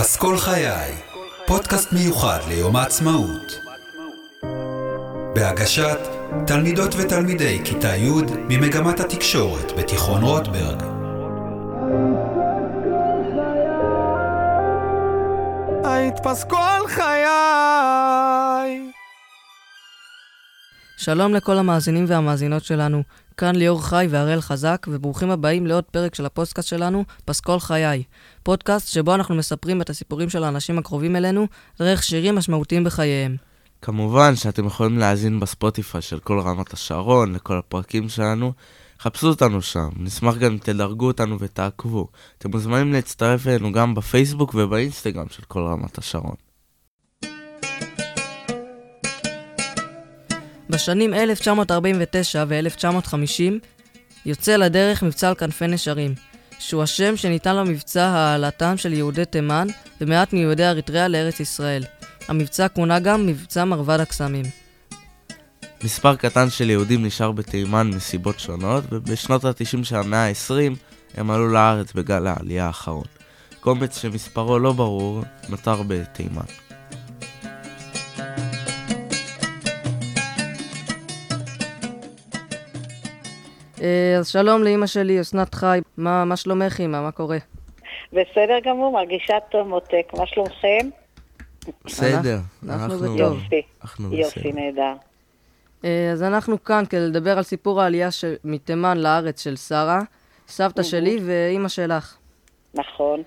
פסקול חיי, פודקאסט מיוחד ליום העצמאות. בהגשת תלמידות ותלמידי כיתה י' ממגמת התקשורת בתיכון רוטברג. היית פסקול חיי. שלום לכל המאזינים והמאזינות שלנו, כאן ליאור חי והראל חזק, וברוכים הבאים לעוד פרק של הפודקאסט שלנו, פסקול חיי. פודקאסט שבו אנחנו מספרים את הסיפורים של האנשים הקרובים אלינו, דרך שירים משמעותיים בחייהם. כמובן שאתם יכולים להאזין בספוטיפיי של כל רמת השרון, לכל הפרקים שלנו. חפשו אותנו שם, נשמח גם אם תדרגו אותנו ותעקבו. אתם מוזמנים להצטרף אלינו גם בפייסבוק ובאינסטגרם של כל רמת השרון. בשנים 1949 ו-1950 יוצא לדרך מבצע על כנפי נשרים, שהוא השם שניתן למבצע העלאתם של יהודי תימן ומעט מיהודי אריתריאה לארץ ישראל. המבצע כונה גם מבצע מרבד הקסמים. מספר קטן של יהודים נשאר בתימן מסיבות שונות, ובשנות ה-90 של המאה ה-20 הם עלו לארץ בגל העלייה האחרון. קומץ שמספרו לא ברור נותר בתימן. אז שלום לאימא שלי, אסנת חי. מה, מה שלומך אימא? מה קורה? בסדר גמור, מרגישה טוב מותק. מה שלומכם? בסדר, אנחנו. יופי. אנחנו יופי. נהדר. אה, אז אנחנו כאן כדי לדבר על סיפור העלייה של... מתימן לארץ של שרה, סבתא שלי ואימא שלך. נכון.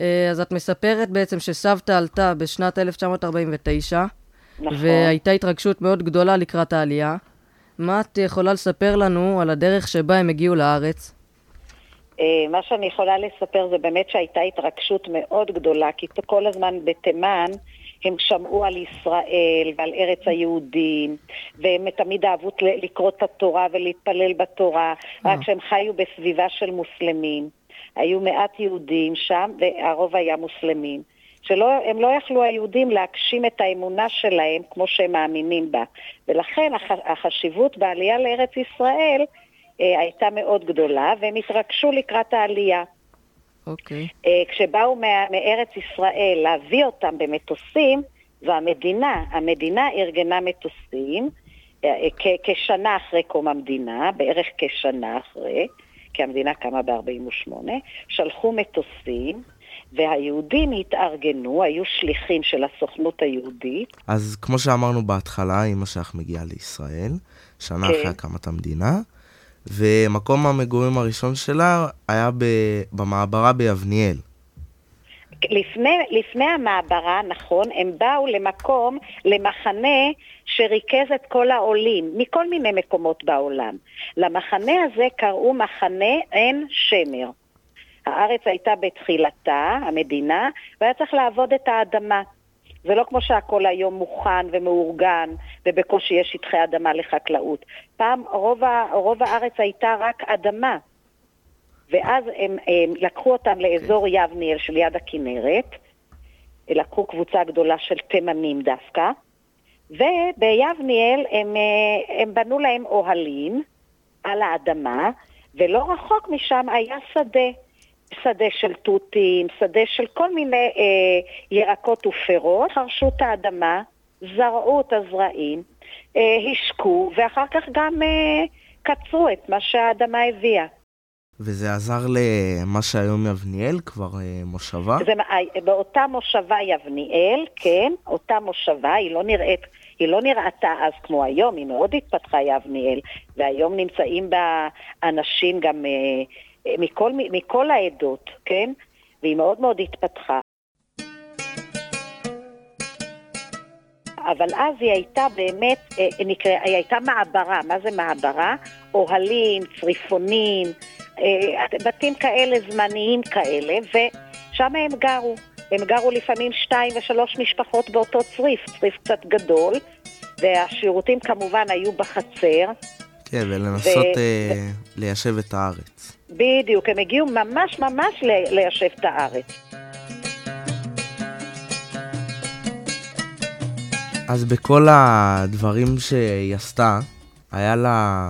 אה, אז את מספרת בעצם שסבתא עלתה בשנת 1949, נכון. והייתה התרגשות מאוד גדולה לקראת העלייה. מה את יכולה לספר לנו על הדרך שבה הם הגיעו לארץ? אה, מה שאני יכולה לספר זה באמת שהייתה התרגשות מאוד גדולה, כי כל הזמן בתימן הם שמעו על ישראל ועל ארץ היהודים, והם תמיד אהבו לקרוא את התורה ולהתפלל בתורה, רק שהם חיו בסביבה של מוסלמים. היו מעט יהודים שם, והרוב היה מוסלמים. שהם לא יכלו היהודים להגשים את האמונה שלהם כמו שהם מאמינים בה. ולכן הח, החשיבות בעלייה לארץ ישראל אה, הייתה מאוד גדולה, והם התרגשו לקראת העלייה. אוקיי. אה, כשבאו מה, מארץ ישראל להביא אותם במטוסים, זו המדינה, המדינה ארגנה מטוסים אה, אה, כ- כשנה אחרי קום המדינה, בערך כשנה אחרי, כי המדינה קמה ב-48, שלחו מטוסים, והיהודים התארגנו, היו שליחים של הסוכנות היהודית, אז כמו שאמרנו בהתחלה, אמא שלך מגיעה לישראל, שנה כן. אחרי הקמת המדינה, ומקום המגורים הראשון שלה היה ב- במעברה ביבניאל. לפני, לפני המעברה, נכון, הם באו למקום, למחנה שריכז את כל העולים מכל מיני מקומות בעולם. למחנה הזה קראו מחנה עין שמר. הארץ הייתה בתחילתה, המדינה, והיה צריך לעבוד את האדמה. זה לא כמו שהכל היום מוכן ומאורגן, ובקושי יש שטחי אדמה לחקלאות. פעם רוב, ה, רוב הארץ הייתה רק אדמה. ואז הם, הם לקחו אותם לאזור יבניאל שליד הכנרת, לקחו קבוצה גדולה של תימנים דווקא, וביבניאל הם, אה, הם בנו להם אוהלים על האדמה, ולא רחוק משם היה שדה. שדה של תותים, שדה של כל מיני אה, ירקות ופירות, חרשו את האדמה, זרעו את הזרעים, אה, השקו, ואחר כך גם אה, קצרו את מה שהאדמה הביאה. וזה עזר למה שהיום יבניאל, כבר אה, מושבה. זה, מה- באותה מושבה יבניאל, כן, אותה מושבה, היא לא נראית, היא לא נראתה אז כמו היום, היא מאוד התפתחה יבניאל, והיום נמצאים בה אנשים גם אה, אה, מכל, מכל העדות, כן, והיא מאוד מאוד התפתחה. אבל אז היא הייתה באמת, אה, נקרא, היא הייתה מעברה, מה זה מעברה? אוהלים, צריפונים, אה, בתים כאלה, זמניים כאלה, ושם הם גרו. הם גרו לפעמים שתיים ושלוש משפחות באותו צריף, צריף קצת גדול, והשירותים כמובן היו בחצר. כן, ולנסות ו- אה, ליישב את הארץ. בדיוק, הם הגיעו ממש ממש ליישב את הארץ. אז בכל הדברים שהיא עשתה, היה לה,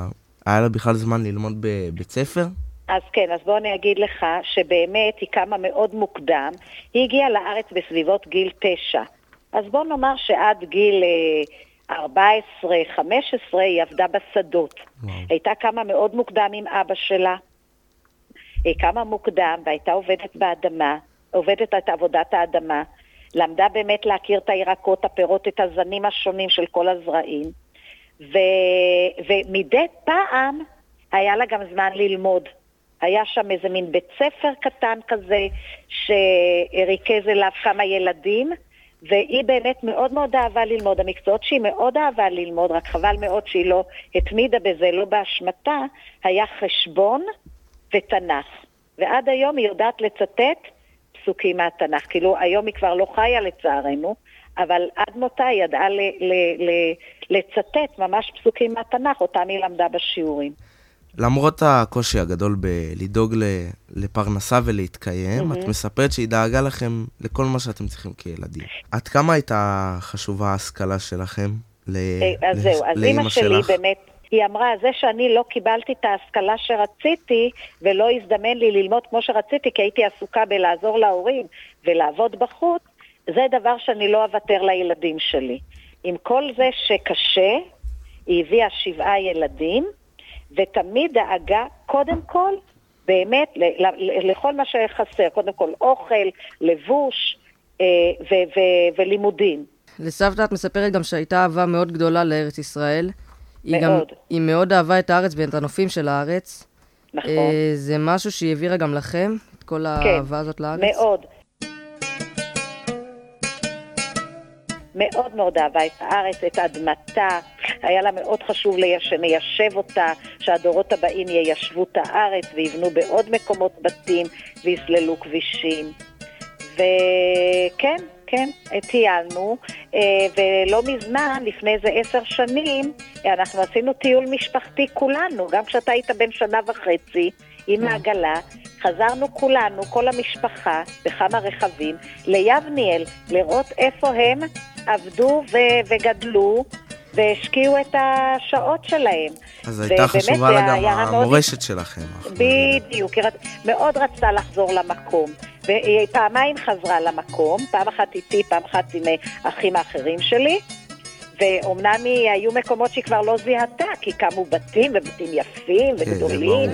היה לה בכלל זמן ללמוד בבית ספר? אז כן, אז בוא אני אגיד לך שבאמת היא קמה מאוד מוקדם. היא הגיעה לארץ בסביבות גיל תשע. אז בוא נאמר שעד גיל אה, 14-15 היא עבדה בשדות. וואו. הייתה קמה מאוד מוקדם עם אבא שלה. היא קמה מוקדם והייתה עובדת באדמה, עובדת את עבודת האדמה. למדה באמת להכיר את הירקות, הפירות, את הזנים השונים של כל הזרעים. ו... ומדי פעם היה לה גם זמן ללמוד. היה שם איזה מין בית ספר קטן כזה, שריכז אליו כמה ילדים, והיא באמת מאוד מאוד אהבה ללמוד. המקצועות שהיא מאוד אהבה ללמוד, רק חבל מאוד שהיא לא התמידה בזה, לא באשמתה, היה חשבון ותנ"ך. ועד היום היא יודעת לצטט פסוקים מהתנ"ך. כאילו, היום היא כבר לא חיה לצערנו, אבל עד מותה היא ידעה ל- ל- ל- לצטט ממש פסוקים מהתנ"ך, אותם היא למדה בשיעורים. למרות הקושי הגדול בלדאוג לפרנסה ולהתקיים, את מספרת שהיא דאגה לכם לכל מה שאתם צריכים כילדים. עד כמה הייתה חשובה ההשכלה שלכם? ל- אה, אז לש- זהו, אז אימא שלי שלך? באמת, היא אמרה, זה שאני לא קיבלתי את ההשכלה שרציתי ולא הזדמן לי ללמוד כמו שרציתי, כי הייתי עסוקה בלעזור להורים ולעבוד בחוץ, זה דבר שאני לא אוותר לילדים שלי. עם כל זה שקשה, היא הביאה שבעה ילדים, ותמיד דאגה, קודם כל, באמת, לכל מה שחסר, קודם כל אוכל, לבוש אה, ולימודים. לסבתא את מספרת גם שהייתה אהבה מאוד גדולה לארץ ישראל. היא גם, מאוד. היא מאוד אהבה את הארץ ואת הנופים של הארץ. נכון. אה, זה משהו שהיא העבירה גם לכם, את כל האהבה הזאת לארץ? מאוד. מאוד מאוד אהבה את הארץ, את אדמתה. היה לה מאוד חשוב שניישב אותה, שהדורות הבאים יישבו את הארץ ויבנו בעוד מקומות בתים ויסללו כבישים. וכן, כן, טיילנו, אה, ולא מזמן, לפני איזה עשר שנים, אנחנו עשינו טיול משפחתי כולנו, גם כשאתה היית בן שנה וחצי, עם העגלה, חזרנו כולנו, כל המשפחה, בכמה רכבים, ליבניאל, לראות איפה הם עבדו ו- וגדלו. והשקיעו את השעות שלהם. אז הייתה חשובה לה גם היה מאוד המורשת שלכם. בדיוק, היא מאוד רצתה לחזור למקום. והיא פעמיים חזרה למקום, פעם אחת איתי, פעם אחת עם אה, אחים האחרים שלי. ואומנם היו מקומות שהיא כבר לא זיהתה, כי קמו בתים, ובתים יפים כן, וגדולים. ברור.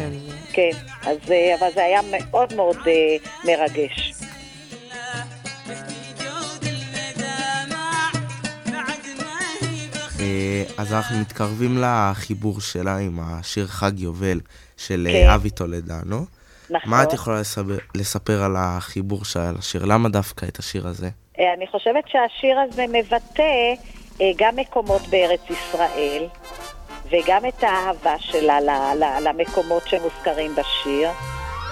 כן, אז, אה, אבל זה היה מאוד מאוד אה, מרגש. אז אנחנו מתקרבים לחיבור שלה עם השיר חג יובל של כן. אה, אבי טולדנו. נכון. מה את יכולה לספר, לספר על החיבור שהיה לשיר? למה דווקא את השיר הזה? אה, אני חושבת שהשיר הזה מבטא אה, גם מקומות בארץ ישראל, וגם את האהבה שלה ל- ל- למקומות שמוזכרים בשיר.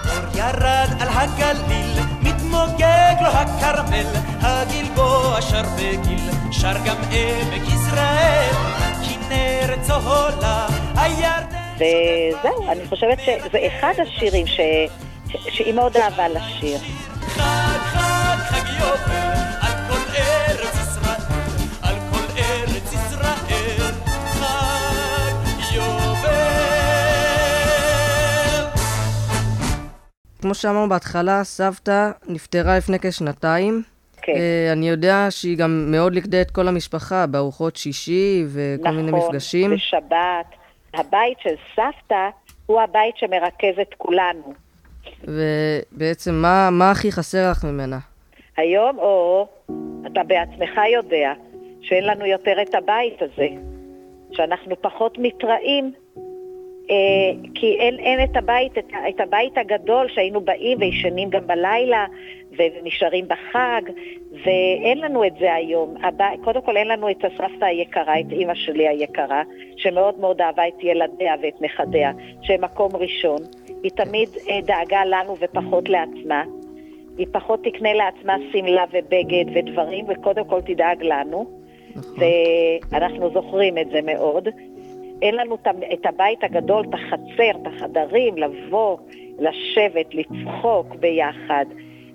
אור ירד על הגליל, מתמוגג לו הכרמל, הגלבוע שר בגיל, שר גם עמק יזרעאל, וזהו, אני חושבת שזה אחד השירים ש... שהיא מאוד אהבה לשיר. כמו שאמרנו בהתחלה, סבתא נפטרה לפני כשנתיים. כן. אה, אני יודע שהיא גם מאוד ליכדה את כל המשפחה בארוחות שישי וכל מיני מפגשים. נכון, בשבת. הבית של סבתא הוא הבית שמרכז את כולנו. ובעצם, מה, מה הכי חסר לך ממנה? היום, או, אתה בעצמך יודע שאין לנו יותר את הבית הזה, שאנחנו פחות מתראים, אה, כי אין, אין את הבית, את, את הבית הגדול שהיינו באים וישנים גם בלילה ונשארים בחג, ואין לנו את זה היום. הבית, קודם כל אין לנו את הסבתא היקרה, את אימא שלי היקרה, שמאוד מאוד אהבה את ילדיה ואת נכדיה, שהם מקום ראשון. היא תמיד אה, דאגה לנו ופחות לעצמה. היא פחות תקנה לעצמה שמלה ובגד ודברים, וקודם כל תדאג לנו. נכון. ואנחנו זוכרים את זה מאוד. אין לנו את הבית הגדול, את החצר, את החדרים, לבוא, לשבת, לצחוק ביחד.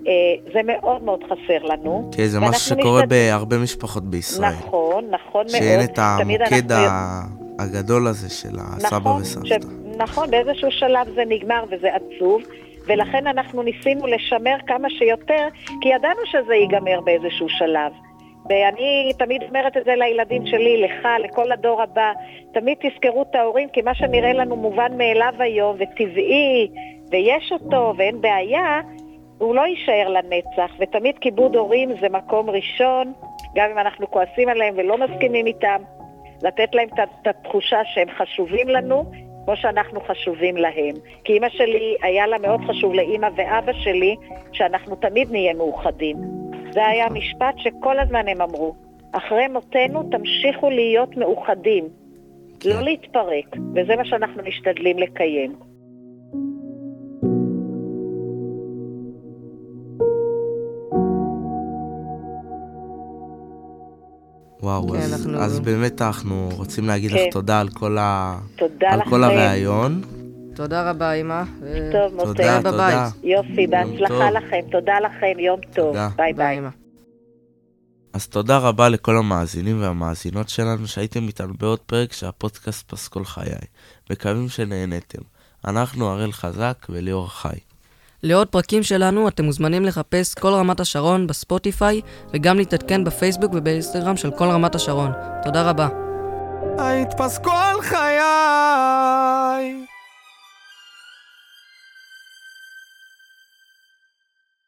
אה, זה מאוד מאוד חסר לנו. כי זה משהו שקורה משתד- בהרבה משפחות בישראל. נכון, נכון מאוד. שאין את המוקד אנחנו- הגדול הזה של הסבא נכון, וסבתא. ש... נכון, באיזשהו שלב זה נגמר וזה עצוב, ולכן אנחנו ניסינו לשמר כמה שיותר, כי ידענו שזה ייגמר באיזשהו שלב. ואני תמיד אומרת את זה לילדים שלי, לך, לכל הדור הבא, תמיד תזכרו את ההורים, כי מה שנראה לנו מובן מאליו היום, וטבעי, ויש אותו, ואין בעיה, הוא לא יישאר לנצח, ותמיד כיבוד הורים זה מקום ראשון, גם אם אנחנו כועסים עליהם ולא מסכימים איתם, לתת להם את התחושה שהם חשובים לנו, כמו שאנחנו חשובים להם. כי אימא שלי, היה לה מאוד חשוב לאימא ואבא שלי, שאנחנו תמיד נהיה מאוחדים. זה היה משפט שכל הזמן הם אמרו. אחרי מותנו תמשיכו להיות מאוחדים, לא להתפרק, וזה מה שאנחנו משתדלים לקיים. וואו, כן, אז, אנחנו- אז באמת אנחנו רוצים להגיד כן. לך תודה על כל, ה... תודה על. כל הראיון. תודה רבה, אמא. טוב, תודה, מותק. בבית. תודה. יופי, בהצלחה טוב. לכם. תודה לכם, יום טוב. תודה. bye bye, bye. אמא. אז תודה רבה לכל המאזינים והמאזינות שלנו שהייתם איתנו בעוד פרק של הפודקאסט פסקול חיי. מקווים שנהנתם. אנחנו הראל חזק וליאור חי. לעוד פרקים שלנו אתם מוזמנים לחפש קול רמת השרון בספוטיפיי וגם להתעדכן בפייסבוק ובאינסטגרם של קול רמת השרון. תודה רבה. היית פסקול חיי